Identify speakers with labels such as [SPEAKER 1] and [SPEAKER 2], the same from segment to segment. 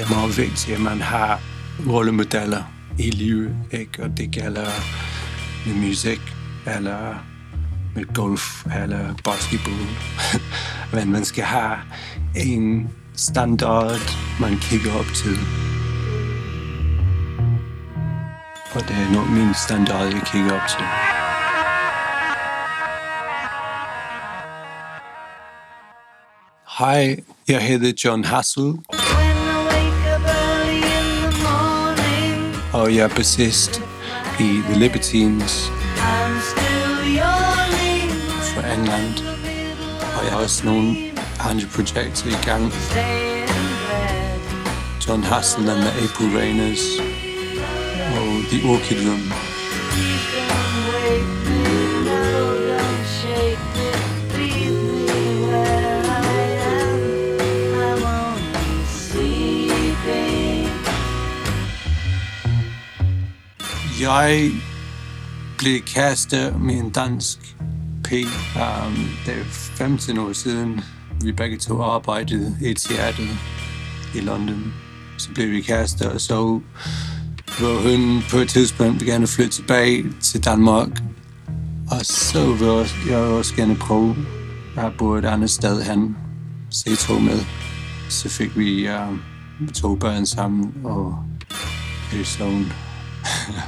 [SPEAKER 1] det er meget vigtigt, at man har rollemodeller i livet, ikke? og det gælder med musik, eller med golf, eller basketball. Men man skal have en standard, man kigger op til. Og det er nok min standard, jeg kigger op til. Hej, jeg hedder John Hassel, og jeg er bassist i The Libertines fra England. Og jeg har også nogle andre projekter i gang. John Hassel and the April Rainers og The Orchid Room. Jeg blev kastet med en dansk P. Um, det er 15 år siden, vi begge to arbejdede i et teater i London. Så blev vi kastet, og så var hun på et tidspunkt gerne at flytte tilbage til Danmark. Og så vil jeg også gerne prøve at bo et andet sted hen. se to med. Så fik vi uh, to børn sammen, og det er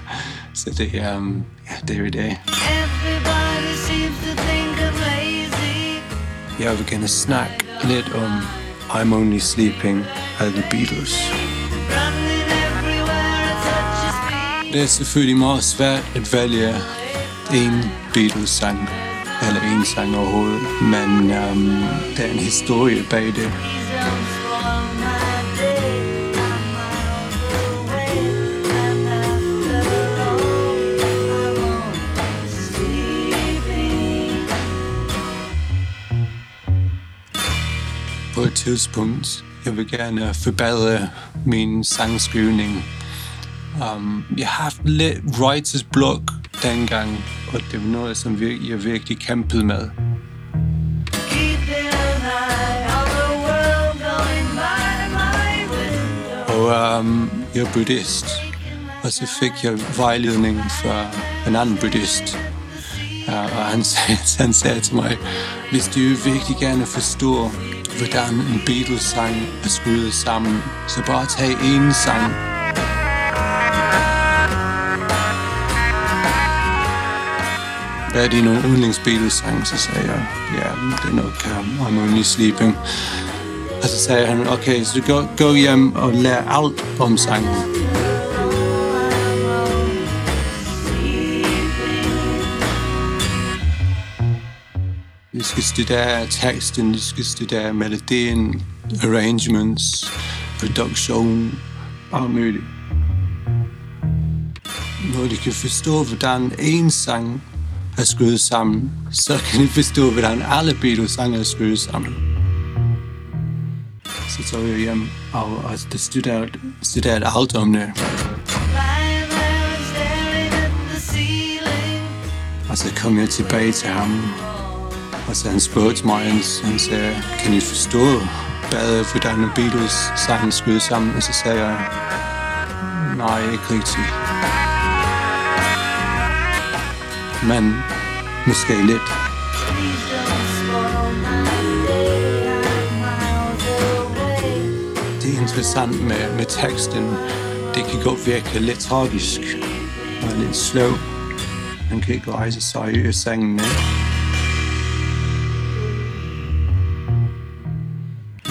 [SPEAKER 1] sådan. så det er, um, ja, det er i dag.
[SPEAKER 2] Everybody seems to think I'm lazy.
[SPEAKER 1] Jeg vil gerne snakke lidt om I'm Only Sleeping af The Beatles.
[SPEAKER 2] Running everywhere at such a speed.
[SPEAKER 1] Det er selvfølgelig meget svært at vælge en Beatles-sang, eller en sang overhovedet, men um, der er en historie bag det. På et tidspunkt, jeg vil gerne forbedre min sangskrivning. Um, jeg har haft lidt writer's block dengang, og det var noget, som jeg virkelig kæmpede med. Og um, jeg er buddhist, og så fik jeg vejledning fra en anden buddhist. Ja, og han sagde, han sagde til mig, hvis du virkelig gerne forstår, hvordan en Beatles-sang er skruet sammen, så bare tag en sang. Hvad er dine yndlings Beatles-sang? Så sagde jeg, ja, det er nok um, I'm Only Sleeping. Og så sagde han, okay, så gå, gå hjem og lær alt om sangen. Du skal studere teksten, du skal studere melodien, arrangements, produktion, alt muligt. Når du kan forstå, hvordan en sang er skruet sammen, så kan du forstå, hvordan alle Beatles-sange er skruet sammen. Så tog jeg hjem og, og studerede, studerede alt om det. Og så kom jeg tilbage til ham, og så han spurgte mig, han, han sagde, kan I forstå bedre, hvordan en Beatles sangen skød sammen? Og så sagde jeg, nej, ikke rigtigt. Men måske lidt. Det er interessant med, med teksten. Det kan godt virke lidt tragisk og lidt slow. Man kan ikke rejse sig i sangen. Ikke?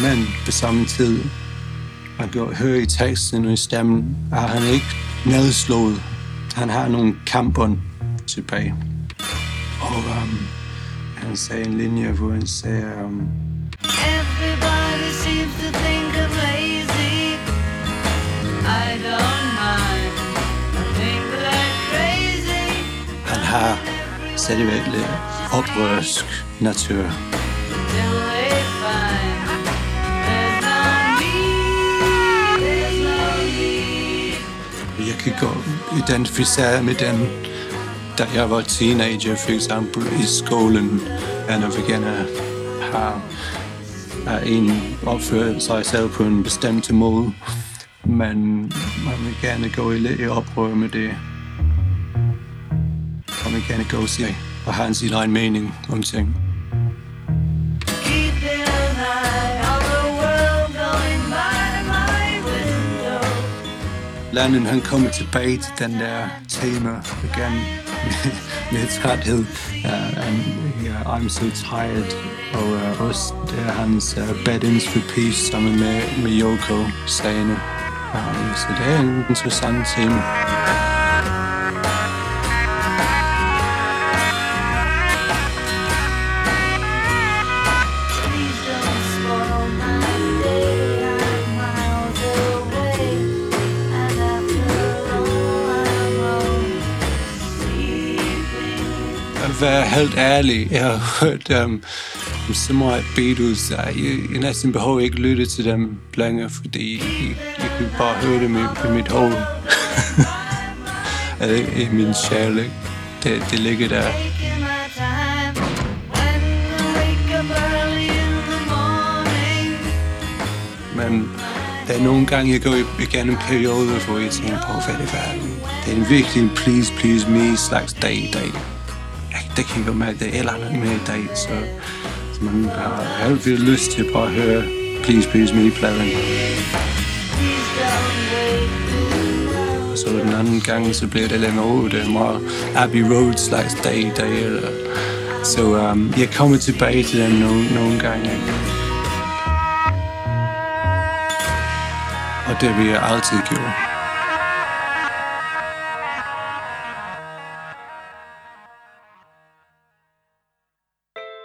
[SPEAKER 1] Men på samme tid, man kan høre i teksten og i stemmen, at han ikke nedslået. Han har nogle kampbånd tilbage. Og um, han sagde en linje, hvor han sagde, um,
[SPEAKER 2] Everybody seems to think I'm lazy. I don't mind. I think they're crazy.
[SPEAKER 1] han har stadigvæk lidt oprørsk natur. Jeg kan godt identificere med den, da jeg var teenager, for eksempel i skolen, at jeg vil gerne have at en opføre sig selv på en bestemt måde. men man vil gerne gå i lidt i oprør med det. Og Man vil gerne gå og sige, og have sin egen mening om ting. Lennon han kommer tilbage til den der tema igen med, med træthed. Uh, and, yeah, I'm so tired. Og uh, også det er hans uh, Bad Ends for Peace sammen med, med Yoko sagende. Um, så det er en interessant tema. Være helt ærlig, jeg har hørt um, så meget Beatles, at jeg, jeg næsten behøver ikke lytte til dem længere, fordi jeg, jeg kan bare høre dem i, i mit hoved. I min sjæl. Det, det ligger der. Men der er nogle gange, jeg går igennem perioder, hvor jeg tænker på, hvad det er. Det er en virkelig en please, please me slags dag i dag. Jeg- Det kan det er eller andet med i dag, så, så man har helt vildt lyst til bare at høre please, please me-pladen. Så den anden gang, så blev det lidt over, det er meget Abbey Road slags dag i dag. Eller. Så um, jeg kommer tilbage til dem nogle, nogle gange. Og det vil jeg altid gøre.